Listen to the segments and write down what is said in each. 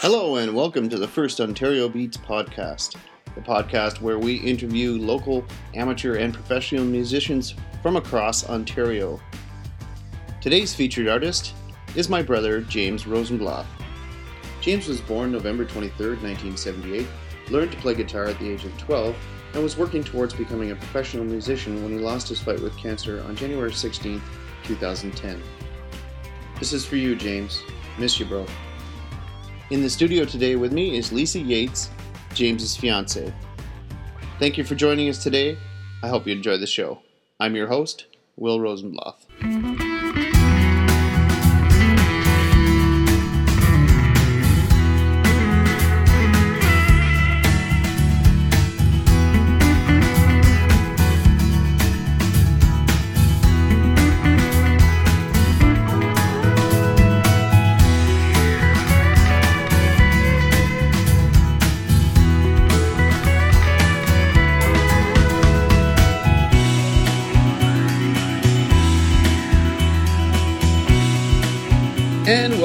Hello, and welcome to the First Ontario Beats podcast, the podcast where we interview local, amateur, and professional musicians from across Ontario. Today's featured artist is my brother, James Rosenblatt. James was born November 23, 1978, learned to play guitar at the age of 12, and was working towards becoming a professional musician when he lost his fight with cancer on January 16, 2010. This is for you, James. Miss you, bro. In the studio today with me is Lisa Yates, James's fiance. Thank you for joining us today. I hope you enjoy the show. I'm your host, Will Rosenblatt.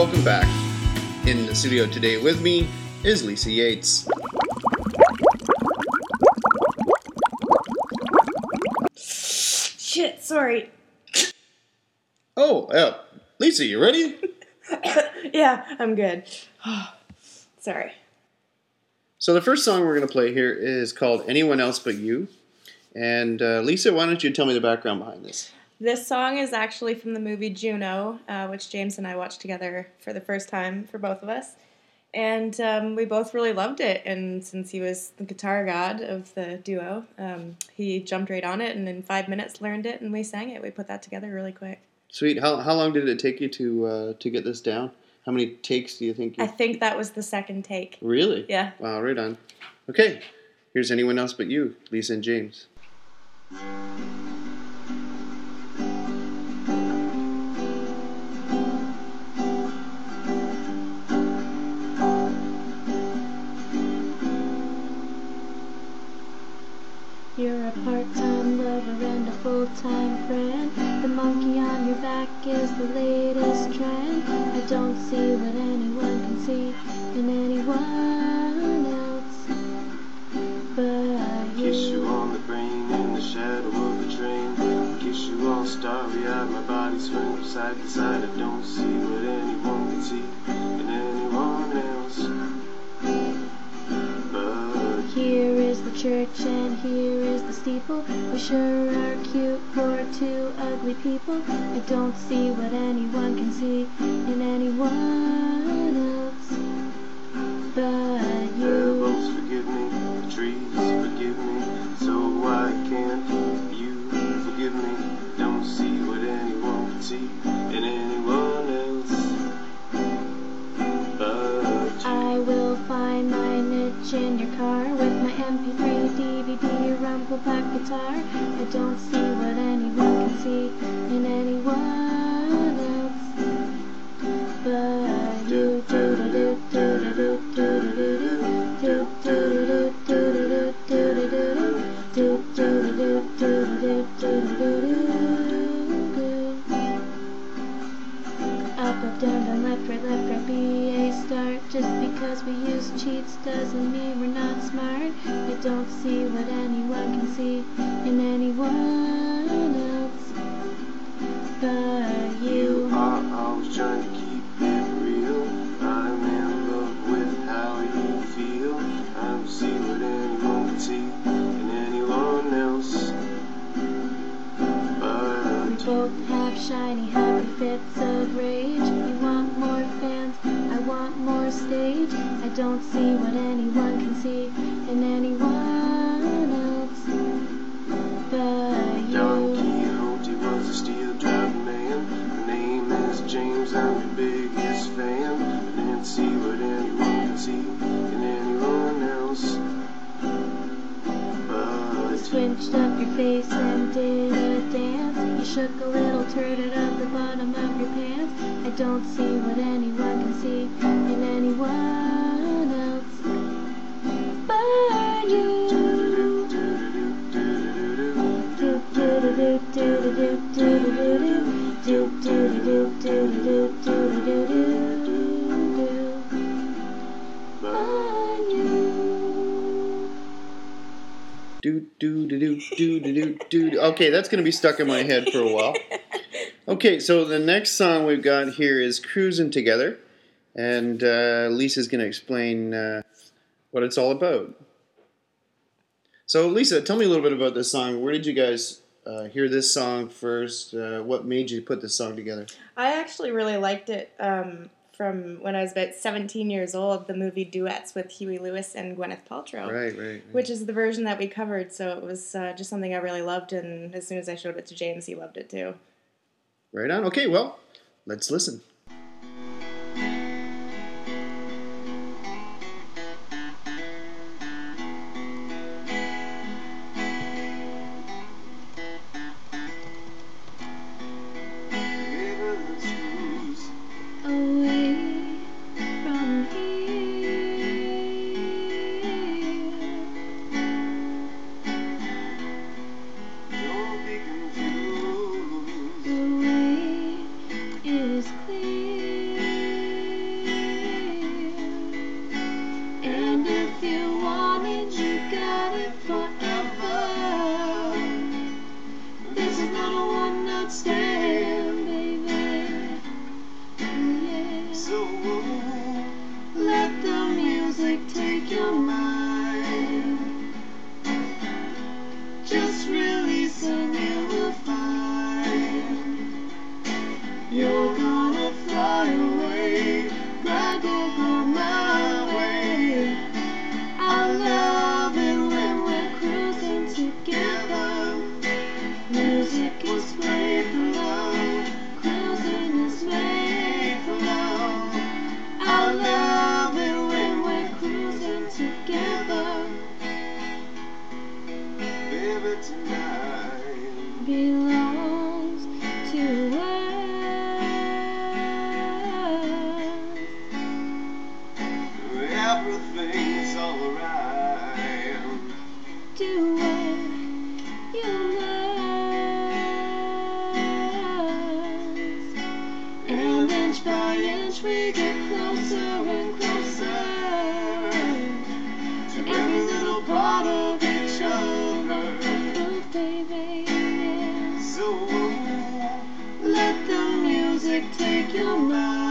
Welcome back. In the studio today with me is Lisa Yates. Shit, sorry. Oh, uh, Lisa, you ready? yeah, I'm good. sorry. So the first song we're going to play here is called Anyone Else But You. And uh, Lisa, why don't you tell me the background behind this? This song is actually from the movie Juno, uh, which James and I watched together for the first time for both of us. And um, we both really loved it. And since he was the guitar god of the duo, um, he jumped right on it and in five minutes learned it and we sang it. We put that together really quick. Sweet. How, how long did it take you to uh, to get this down? How many takes do you think you I think that was the second take. Really? Yeah. Wow, right on. Okay. Here's anyone else but you, Lisa and James. You're a part-time lover and a full-time friend. The monkey on your back is the latest trend. I don't see what anyone can see in anyone else but I Kiss you on the brain in the shadow of the train. Kiss you all starry eyed, my body swing from side to side. I don't see what anyone can see church and here is the steeple. We sure are cute for two ugly people. I don't see what anyone can see in anyone else but you. boats forgive me, the trees forgive me. So why can't you forgive me? Don't see what anyone can see find my niche in your car with my MP3, DVD, rumble pack guitar. I don't see what anyone can see in anyone because we use cheats doesn't mean we're not smart. I don't see what anyone can see in anyone else but you. are always trying to keep it real. I'm in love with how you feel. I don't see what anyone can see in anyone else We but you. both have shiny, happy fits don't see what anyone can see in anyone else but Don you. Quixote was a steel driving man. My name is James, I'm your biggest fan. I didn't see what anyone can see in anyone else but you. Swinched up your face and did a dance. You shook a little turd out of the bottom of your pants. I don't see what okay, that's going to be stuck in my head for a while. Okay, so the next song we've got here is Cruising Together, and uh, Lisa's going to explain uh, what it's all about. So, Lisa, tell me a little bit about this song. Where did you guys uh, hear this song first? Uh, what made you put this song together? I actually really liked it. Um, from when I was about 17 years old, the movie Duets with Huey Lewis and Gwyneth Paltrow. Right, right. right. Which is the version that we covered. So it was uh, just something I really loved. And as soon as I showed it to James, he loved it too. Right on. Okay, well, let's listen. music take your mind.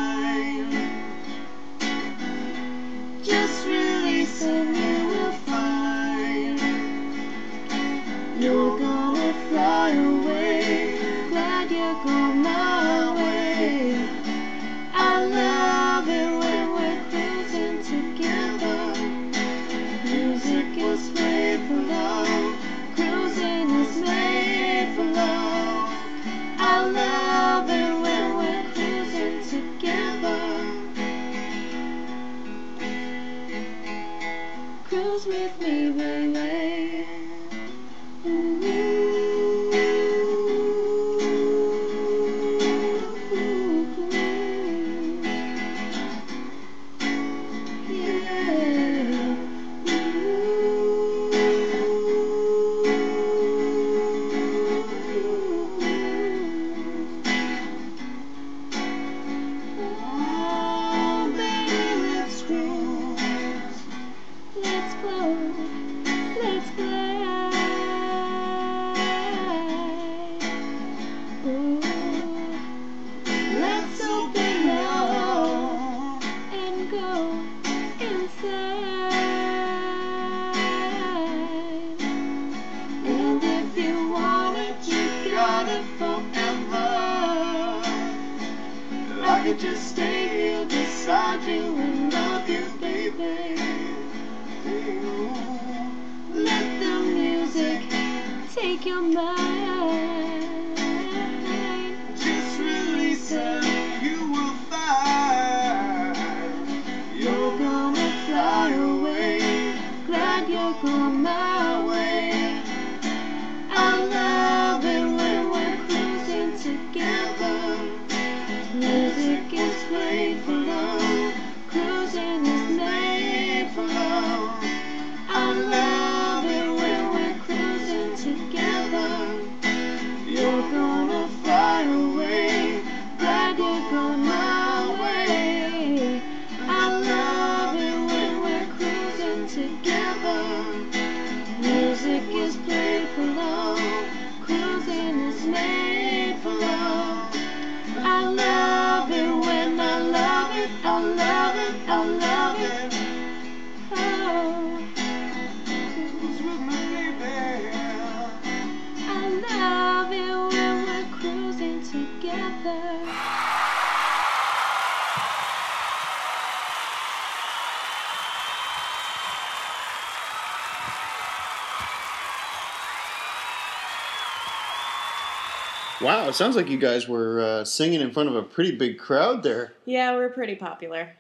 Wow, it sounds like you guys were uh, singing in front of a pretty big crowd there. Yeah, we're pretty popular.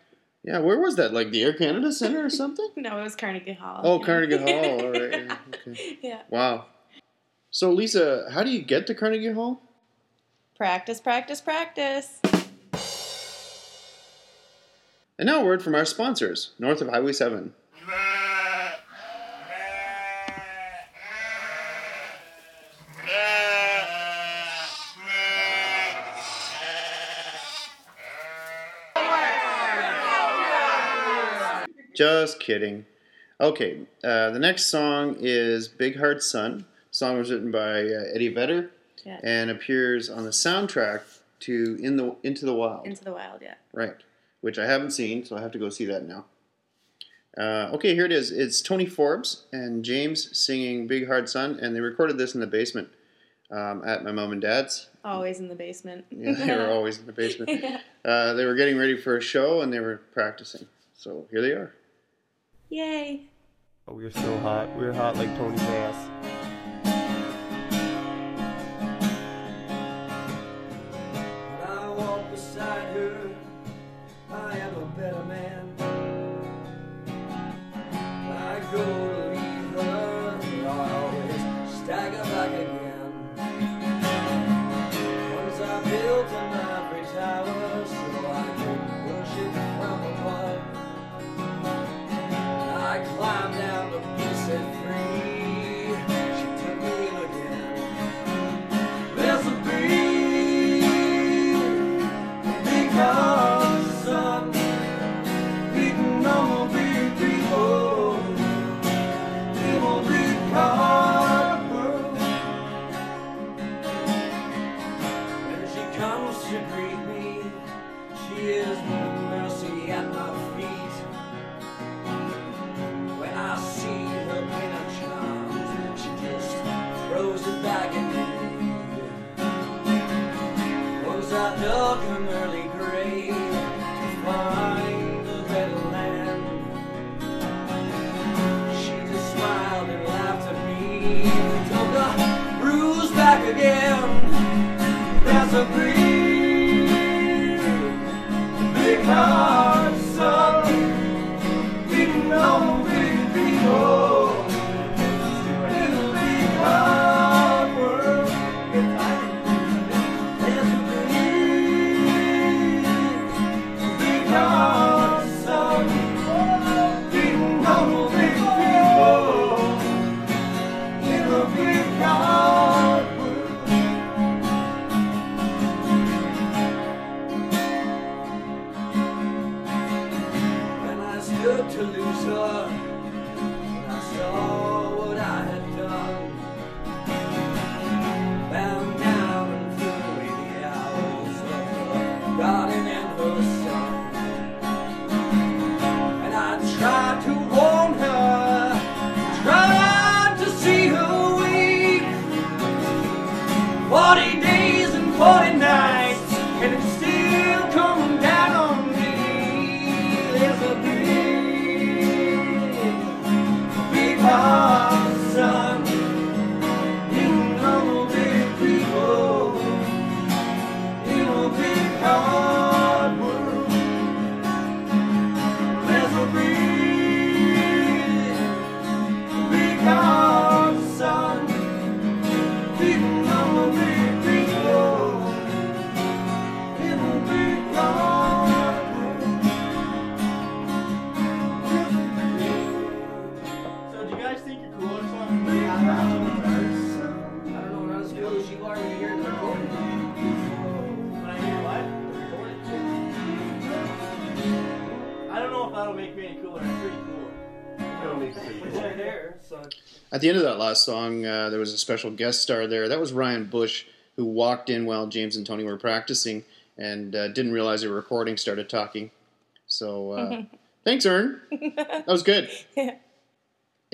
Yeah, where was that? Like the Air Canada Center or something? No, it was Carnegie Hall. Oh. Carnegie Hall. All right. yeah, Okay. yeah. Wow. So, Lisa, how do you get to Carnegie Hall? Practice, practice, practice. And now a word from our sponsors, north of Highway 7. Just kidding. Okay, uh, the next song is Big Hard Sun. The song was written by uh, Eddie Vedder Yeah. and appears on the soundtrack to In the Into the Wild. Into the wild, yeah. Right, which I haven't seen, so I have to go see that now. Uh, okay, here it is. It's Tony Forbes and James singing Big Hard Sun, and they recorded this in the basement um, at my mom and dad's. Always in the basement. Yeah, they were always in the basement. Yeah. Uh, they were getting ready for a show, and they were practicing. So here they are. Yay. Oh, we were so hot. We were hot like Tony's ass. Beating on big the end of that last song, uh, there was a special guest star there. That was Ryan Bush who walked in while James and Tony were practicing and uh, didn't realize they were recording, started talking. So uh, thanks, Ern. That was good. Yeah.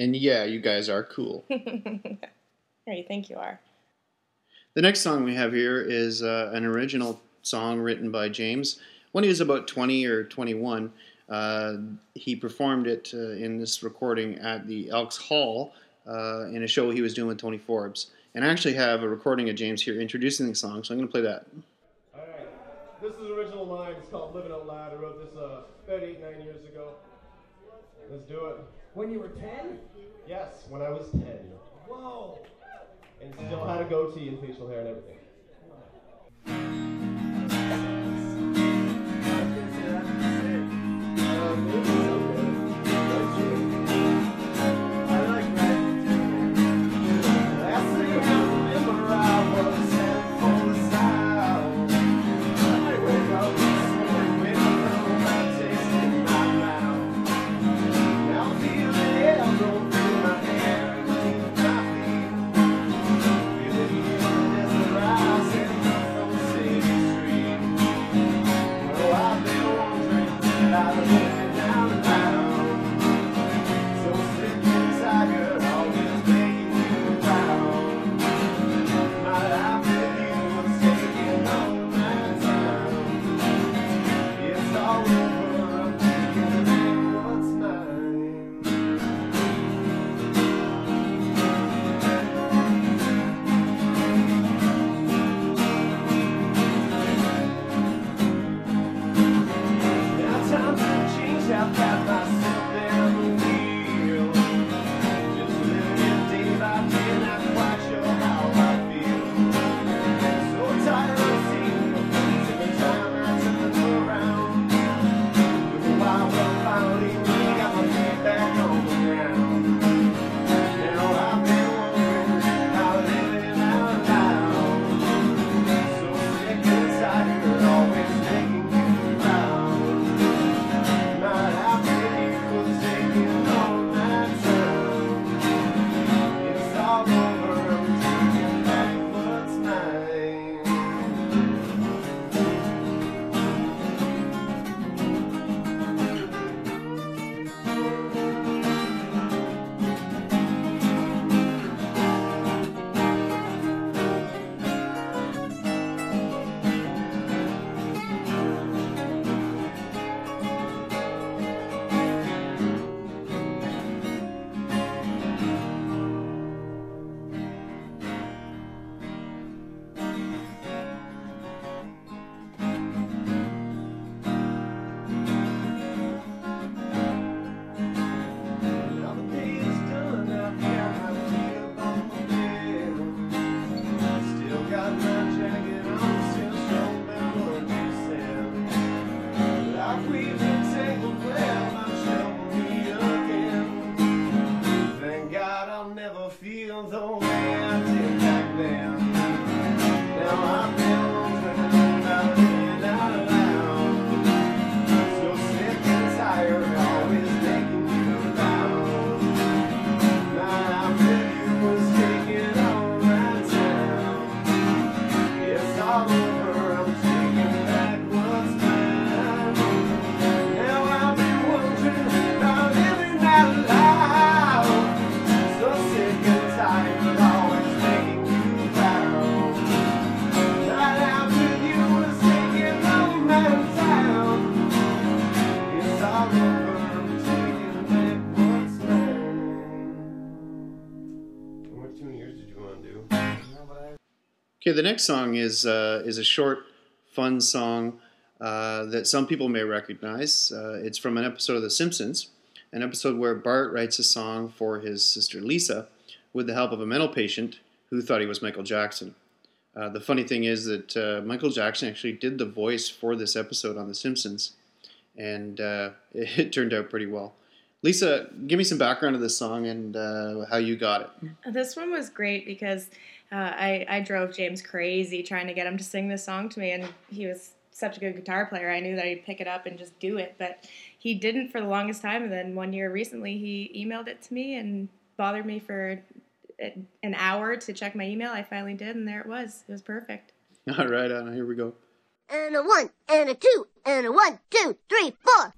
And yeah, you guys are cool. Hey, you think you are? The next song we have here is uh, an original song written by James. When he was about 20 or 21, uh, he performed it uh, in this recording at the Elks Hall uh, in a show he was doing with Tony Forbes. And I actually have a recording of James here introducing the song, so I'm going to play that. Alright, this is original line. It's called Living Out Loud. I wrote this uh, about eight, nine years ago. Let's do it. When you were 10? Yes, when I was 10. Whoa. And still had a goatee and facial hair and everything. Okay, the next song is uh, is a short, fun song uh, that some people may recognize. Uh, it's from an episode of The Simpsons, an episode where Bart writes a song for his sister Lisa with the help of a mental patient who thought he was Michael Jackson. Uh, the funny thing is that uh, Michael Jackson actually did the voice for this episode on The Simpsons, and uh, it, it turned out pretty well. Lisa, give me some background of this song and how you got it. This one was great because uh, I, I drove James crazy trying to get him to sing this song to me, and he was such a good guitar player. I knew that he'd pick it up and just do it, but he didn't for the longest time. And then one year recently, he emailed it to me and bothered me for an hour to check my email. I finally did, and there it was. It was perfect. All right, Anna, here we go. And a one, and a two, and a one, two, three, four.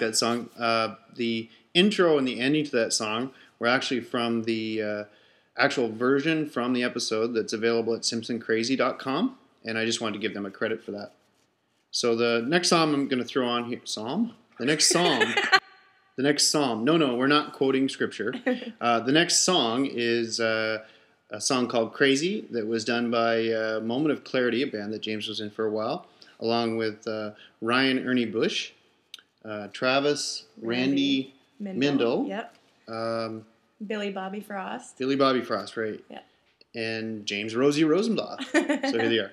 Like that song. Uh, the intro and the ending to that song were actually from the uh, actual version from the episode that's available at simpsoncrazy.com, and I just wanted to give them a credit for that. So the next psalm I'm going to throw on here, psalm. The next psalm, the next psalm. No, no, we're not quoting scripture. Uh, the next song is uh, a song called "Crazy" that was done by uh, Moment of Clarity, a band that James was in for a while, along with uh, Ryan Ernie Bush uh, Travis, Randy, Mindel. Yep. um, Billy Bobby Frost. Billy Bobby Frost, right? Yeah. And James Rosie Rosenblatt. so here they are.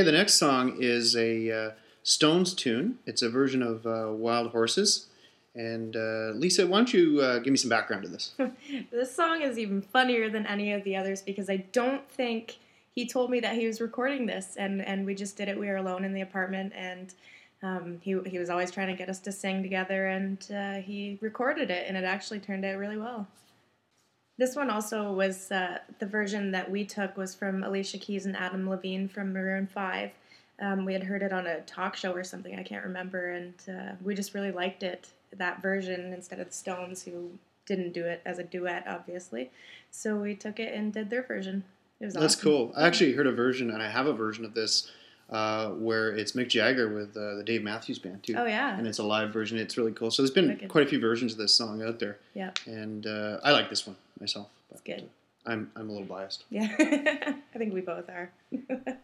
Okay, the next song is a uh, Stones tune. It's a version of uh, Wild Horses. And uh, Lisa, why don't you uh, give me some background to this? This song is even funnier than any of the others because I don't think he told me that he was recording this, and, and we just did it. We were alone in the apartment, and um, he, he was always trying to get us to sing together, and uh, he recorded it, and it actually turned out really well. This one also was uh, the version that we took was from Alicia Keys and Adam Levine from Maroon Five. Um, we had heard it on a talk show or something, I can't remember, and uh, we just really liked it that version instead of the Stones, who didn't do it as a duet, obviously. So we took it and did their version. It was That's awesome. cool. I actually heard a version, and I have a version of this uh, where it's Mick Jagger with uh, the Dave Matthews Band too. Oh yeah, And it's a live version. It's really cool. So there's been Wicked. quite a few versions of this song out there, yeah, and uh, I like this one myself. it's good. I'm I'm a little biased. Yeah, I think we both are.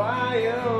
Wild horses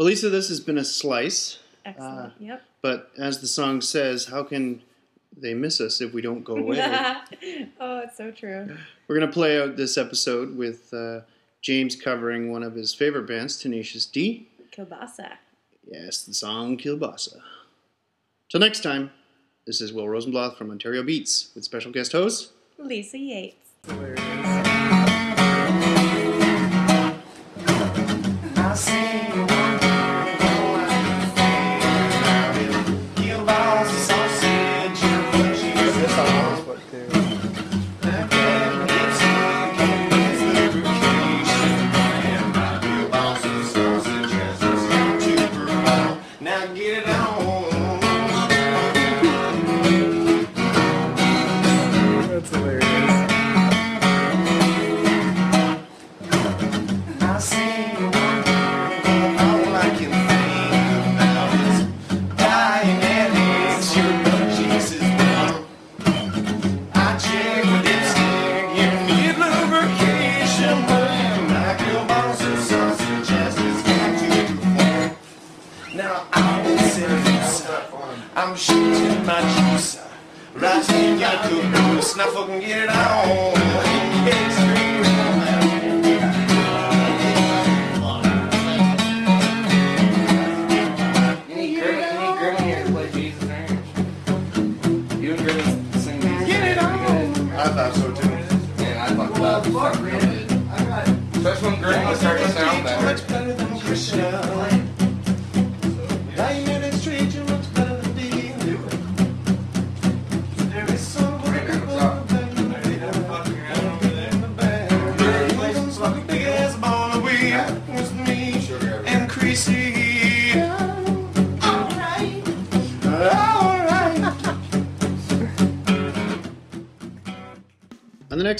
Well, Lisa, this has been a slice. Excellent. yep. But as the song says, how can they miss us if we don't go away? oh, it's so true. We're going to play out this episode with uh, James covering one of his favorite bands, Tenacious D. Kielbasa. Yes, the song Kielbasa. Till next time, this is Will Rosenblatt from Ontario Beats with special guest host. Lisa Yates. I see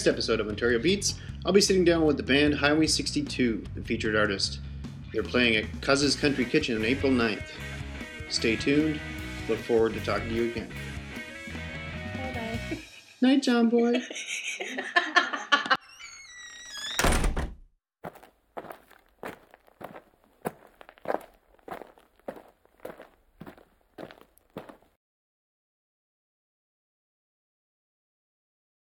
next episode of Ontario Beats, I'll be sitting down with the band Highway 62, the featured artist. They're playing at Cuz's Country Kitchen on April 9th. Stay tuned. Look forward to talking to you again. Bye bye. Night, John Boy.